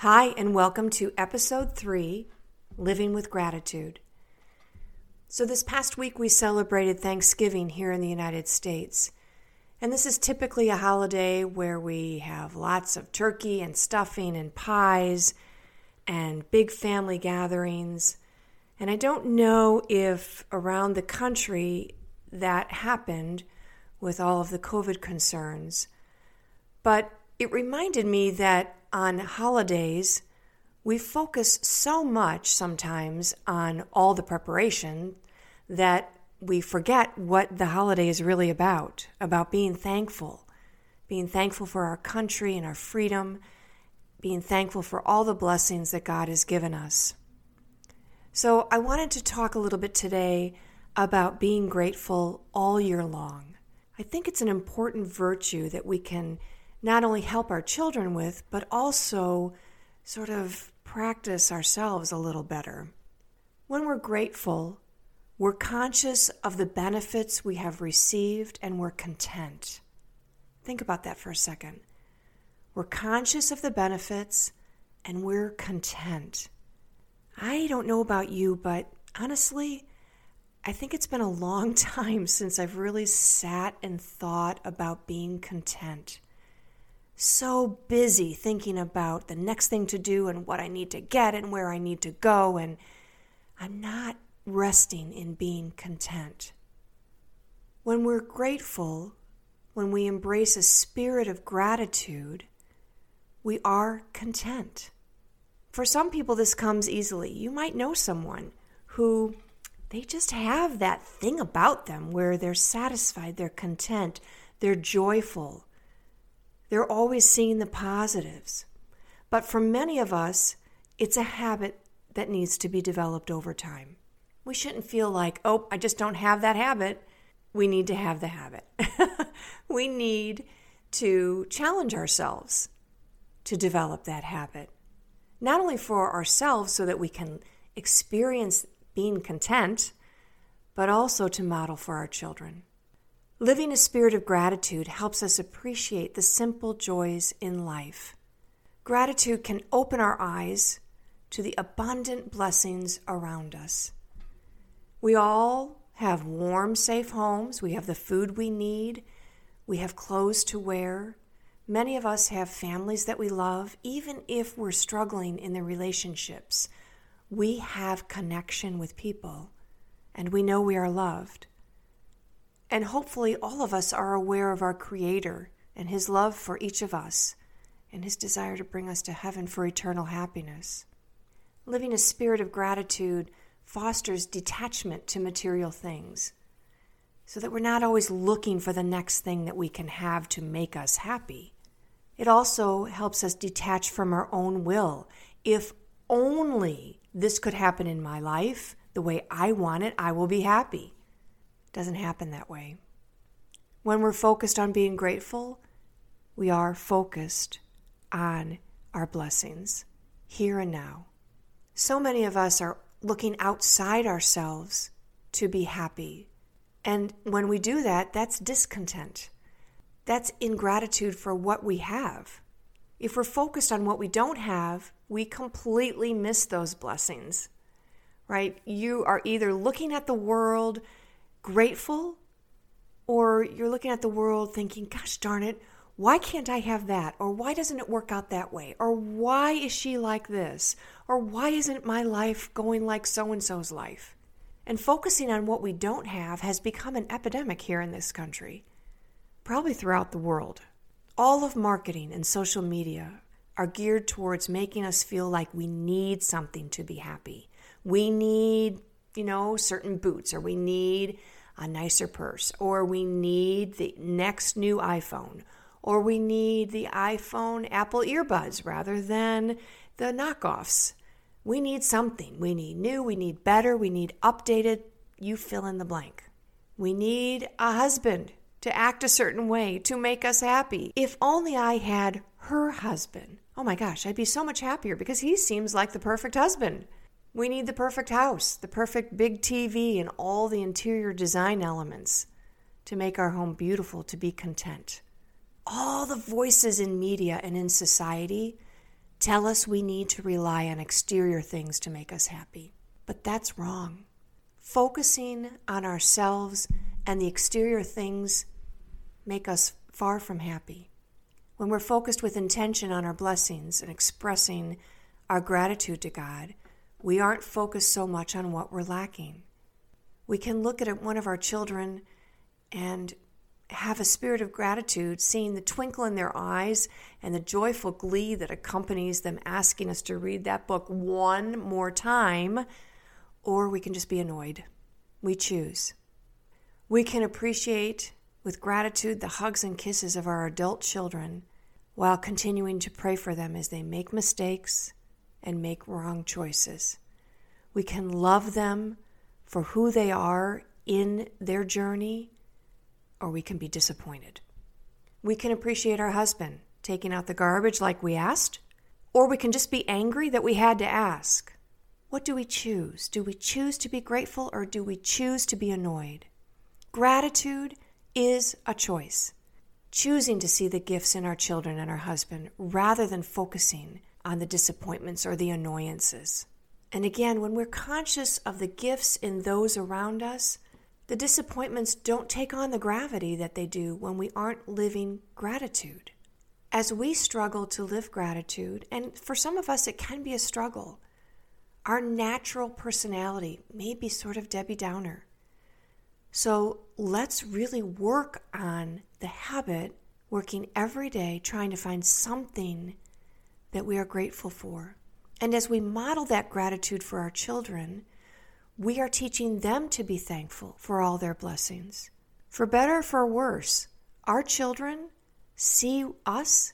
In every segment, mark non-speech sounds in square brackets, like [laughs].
Hi, and welcome to episode three Living with Gratitude. So, this past week we celebrated Thanksgiving here in the United States. And this is typically a holiday where we have lots of turkey and stuffing and pies and big family gatherings. And I don't know if around the country that happened with all of the COVID concerns, but it reminded me that on holidays, we focus so much sometimes on all the preparation that we forget what the holiday is really about about being thankful, being thankful for our country and our freedom, being thankful for all the blessings that God has given us. So, I wanted to talk a little bit today about being grateful all year long. I think it's an important virtue that we can not only help our children with, but also sort of practice ourselves a little better. When we're grateful, we're conscious of the benefits we have received and we're content. Think about that for a second. We're conscious of the benefits and we're content. I don't know about you, but honestly, I think it's been a long [laughs] time since I've really sat and thought about being content so busy thinking about the next thing to do and what I need to get and where I need to go, and I'm not resting in being content. When we're grateful, when we embrace a spirit of gratitude, we are content. For some people, this comes easily. You might know someone who they just have that thing about them where they're satisfied, they're content, they're joyful they're always seeing the positives. But for many of us, it's a habit that needs to be developed over time. We shouldn't feel like, oh, I just don't have that habit. We need to have the habit. [laughs] we need to challenge ourselves to develop that habit. Not only for ourselves so that we can experience being content, but also to model for our children. Living a spirit of gratitude helps us appreciate the simple joys in life. Gratitude can open our eyes to the abundant blessings around us. We all have warm, safe homes. We have the food we need. We have clothes to wear. Many of us have families that we love, even if we're struggling in the relationships. We have connection with people, and we know we are loved. And hopefully, all of us are aware of our Creator and His love for each of us and His desire to bring us to heaven for eternal happiness. Living a spirit of gratitude fosters detachment to material things so that we're not always looking for the next thing that we can have to make us happy. It also helps us detach from our own will. If only this could happen in my life the way I want it, I will be happy doesn't happen that way. When we're focused on being grateful, we are focused on our blessings here and now. So many of us are looking outside ourselves to be happy. And when we do that, that's discontent. That's ingratitude for what we have. If we're focused on what we don't have, we completely miss those blessings, right? You are either looking at the world grateful or you're looking at the world thinking, gosh darn it, why can't I have that? Or why doesn't it work out that way? Or why is she like this? Or why isn't my life going like so and so's life? And focusing on what we don't have has become an epidemic here in this country, probably throughout the world. All of marketing and social media are geared towards making us feel like we need something to be happy. We need you know, certain boots, or we need a nicer purse, or we need the next new iPhone, or we need the iPhone Apple earbuds rather than the knockoffs. We need something. We need new, we need better, we need updated. You fill in the blank. We need a husband to act a certain way to make us happy. If only I had her husband. Oh my gosh, I'd be so much happier because he seems like the perfect husband. We need the perfect house, the perfect big TV, and all the interior design elements to make our home beautiful, to be content. All the voices in media and in society tell us we need to rely on exterior things to make us happy. But that's wrong. Focusing on ourselves and the exterior things make us far from happy. When we're focused with intention on our blessings and expressing our gratitude to God, we aren't focused so much on what we're lacking. We can look at one of our children and have a spirit of gratitude, seeing the twinkle in their eyes and the joyful glee that accompanies them asking us to read that book one more time, or we can just be annoyed. We choose. We can appreciate with gratitude the hugs and kisses of our adult children while continuing to pray for them as they make mistakes and make wrong choices. We can love them for who they are in their journey or we can be disappointed. We can appreciate our husband taking out the garbage like we asked, or we can just be angry that we had to ask. What do we choose? Do we choose to be grateful or do we choose to be annoyed? Gratitude is a choice. Choosing to see the gifts in our children and our husband rather than focusing on the disappointments or the annoyances. And again, when we're conscious of the gifts in those around us, the disappointments don't take on the gravity that they do when we aren't living gratitude. As we struggle to live gratitude, and for some of us it can be a struggle, our natural personality may be sort of Debbie Downer. So let's really work on the habit, working every day, trying to find something that we are grateful for. And as we model that gratitude for our children, we are teaching them to be thankful for all their blessings. For better or for worse, our children see us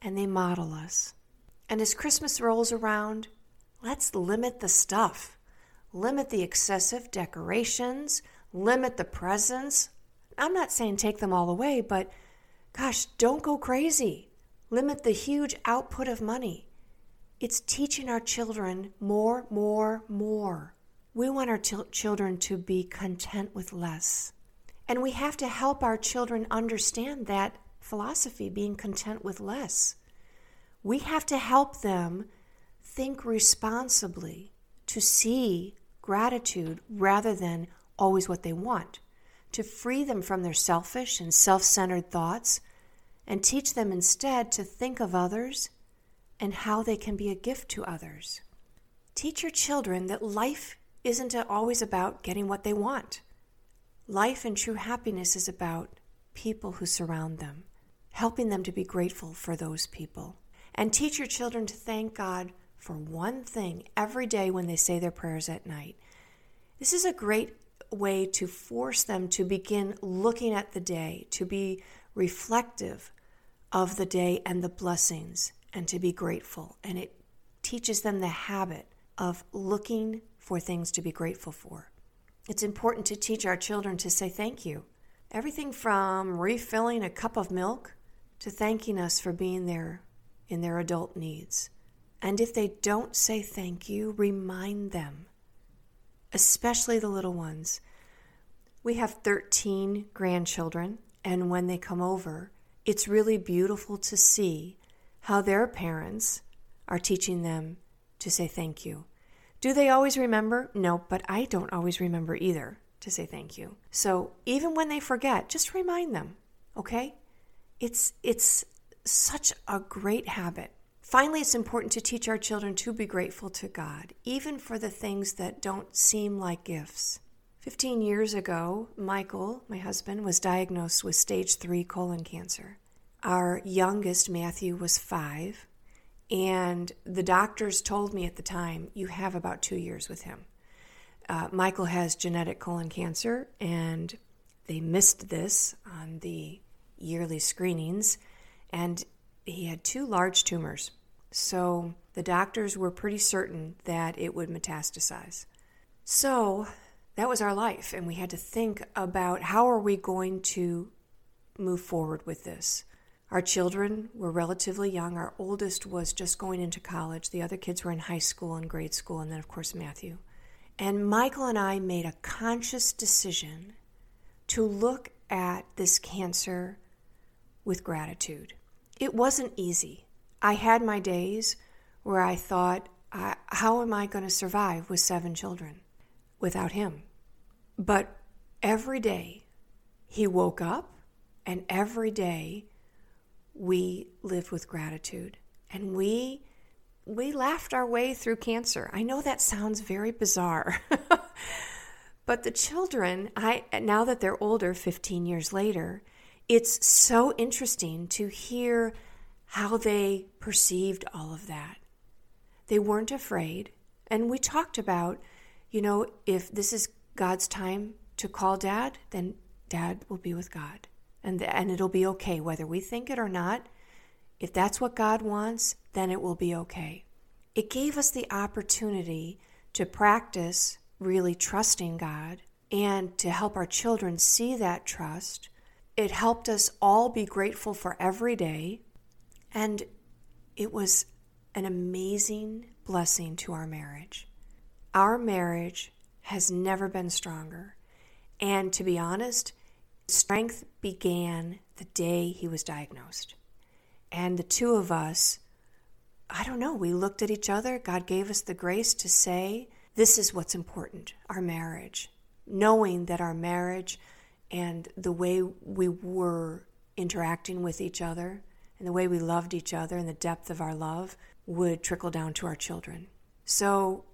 and they model us. And as Christmas rolls around, let's limit the stuff. Limit the excessive decorations, limit the presents. I'm not saying take them all away, but gosh, don't go crazy. Limit the huge output of money. It's teaching our children more, more, more. We want our ch- children to be content with less. And we have to help our children understand that philosophy, being content with less. We have to help them think responsibly, to see gratitude rather than always what they want, to free them from their selfish and self centered thoughts, and teach them instead to think of others and how they can be a gift to others. Teach your children that life isn't always about getting what they want. Life and true happiness is about people who surround them, helping them to be grateful for those people. And teach your children to thank God for one thing every day when they say their prayers at night. This is a great way to force them to begin looking at the day, to be reflective of the day and the blessings, and to be grateful. And it teaches them the habit of looking for things to be grateful for. It's important to teach our children to say thank you. Everything from refilling a cup of milk to thanking us for being there in their adult needs. And if they don't say thank you, remind them, especially the little ones. We have 13 grandchildren, and when they come over, it's really beautiful to see how their parents are teaching them to say thank you. Do they always remember? No, but I don't always remember either to say thank you. So even when they forget, just remind them, okay? It's it's such a great habit. Finally, it's important to teach our children to be grateful to God, even for the things that don't seem like gifts. 15 years ago, Michael, my husband, was diagnosed with stage 3 colon cancer. Our youngest, Matthew, was 5, and the doctors told me at the time, you have about two years with him. Uh, Michael has genetic colon cancer, and they missed this on the yearly screenings. and he had two large tumors. So the doctors were pretty certain that it would metastasize. So that was our life, and we had to think about how are we going to move forward with this. Our children were relatively young. Our oldest was just going into college. The other kids were in high school and grade school, and then, of course, Matthew. And Michael and I made a conscious decision to look at this cancer with gratitude. It wasn't easy. I had my days where I thought, how am I going to survive with seven children without him? But every day he woke up, and every day we lived with gratitude. And we we laughed our way through cancer. I know that sounds very bizarre. [laughs] but the children, I now that they're older 15 years later, it's so interesting to hear how they perceived all of that. They weren't afraid. And we talked about, you know, if this is God's time to call dad, then dad will be with God. And, and it'll be okay, whether we think it or not. If that's what God wants, then it will be okay. It gave us the opportunity to practice really trusting God and to help our children see that trust. It helped us all be grateful for every day. And it was an amazing blessing to our marriage. Our marriage has never been stronger. And to be honest, strength began the day he was diagnosed. And the two of us, I don't know, we looked at each other. God gave us the grace to say, This is what's important our marriage. Knowing that our marriage and the way we were interacting with each other and the way we loved each other and the depth of our love would trickle down to our children. So,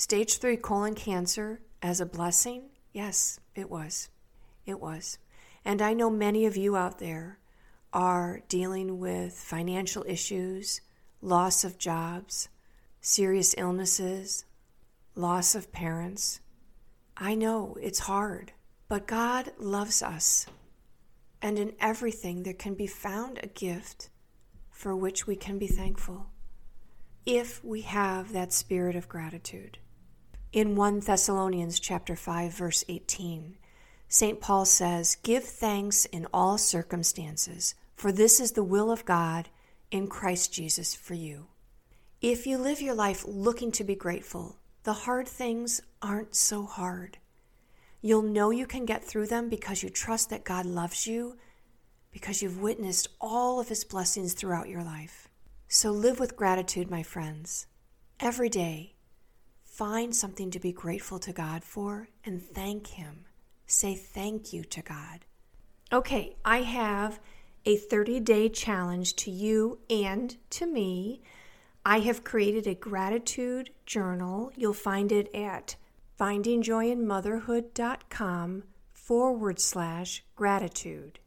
stage three colon cancer as a blessing? Yes, it was. It was. And I know many of you out there are dealing with financial issues, loss of jobs, serious illnesses, loss of parents. I know it's hard, but God loves us. And in everything, there can be found a gift for which we can be thankful if we have that spirit of gratitude. In 1 Thessalonians chapter 5 verse 18, St. Paul says, "Give thanks in all circumstances, for this is the will of God in Christ Jesus for you. If you live your life looking to be grateful, the hard things aren't so hard. You'll know you can get through them because you trust that God loves you, because you've witnessed all of His blessings throughout your life. So live with gratitude, my friends. Every day, find something to be grateful to God for and thank Him. Say thank you to God. Okay, I have a 30 day challenge to you and to me. I have created a gratitude journal. You'll find it at findingjoyinmotherhood.com forward slash gratitude.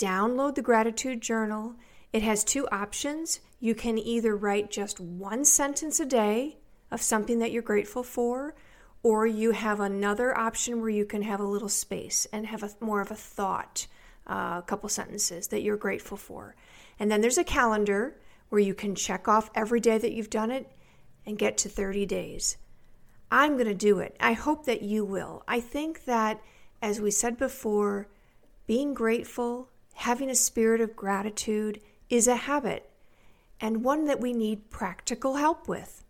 Download the gratitude journal. It has two options. You can either write just one sentence a day of something that you're grateful for, or you have another option where you can have a little space and have a, more of a thought uh, a couple sentences that you're grateful for. And then there's a calendar where you can check off every day that you've done it and get to 30 days. I'm going to do it. I hope that you will. I think that, as we said before, being grateful, having a spirit of gratitude is a habit and one that we need practical help with.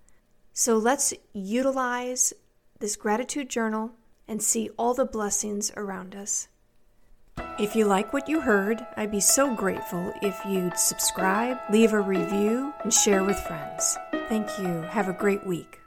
So let's utilize this gratitude journal and see all the blessings around us. If you like what you heard, I'd be so grateful if you'd subscribe, leave a review, and share with friends. Thank you. Have a great week.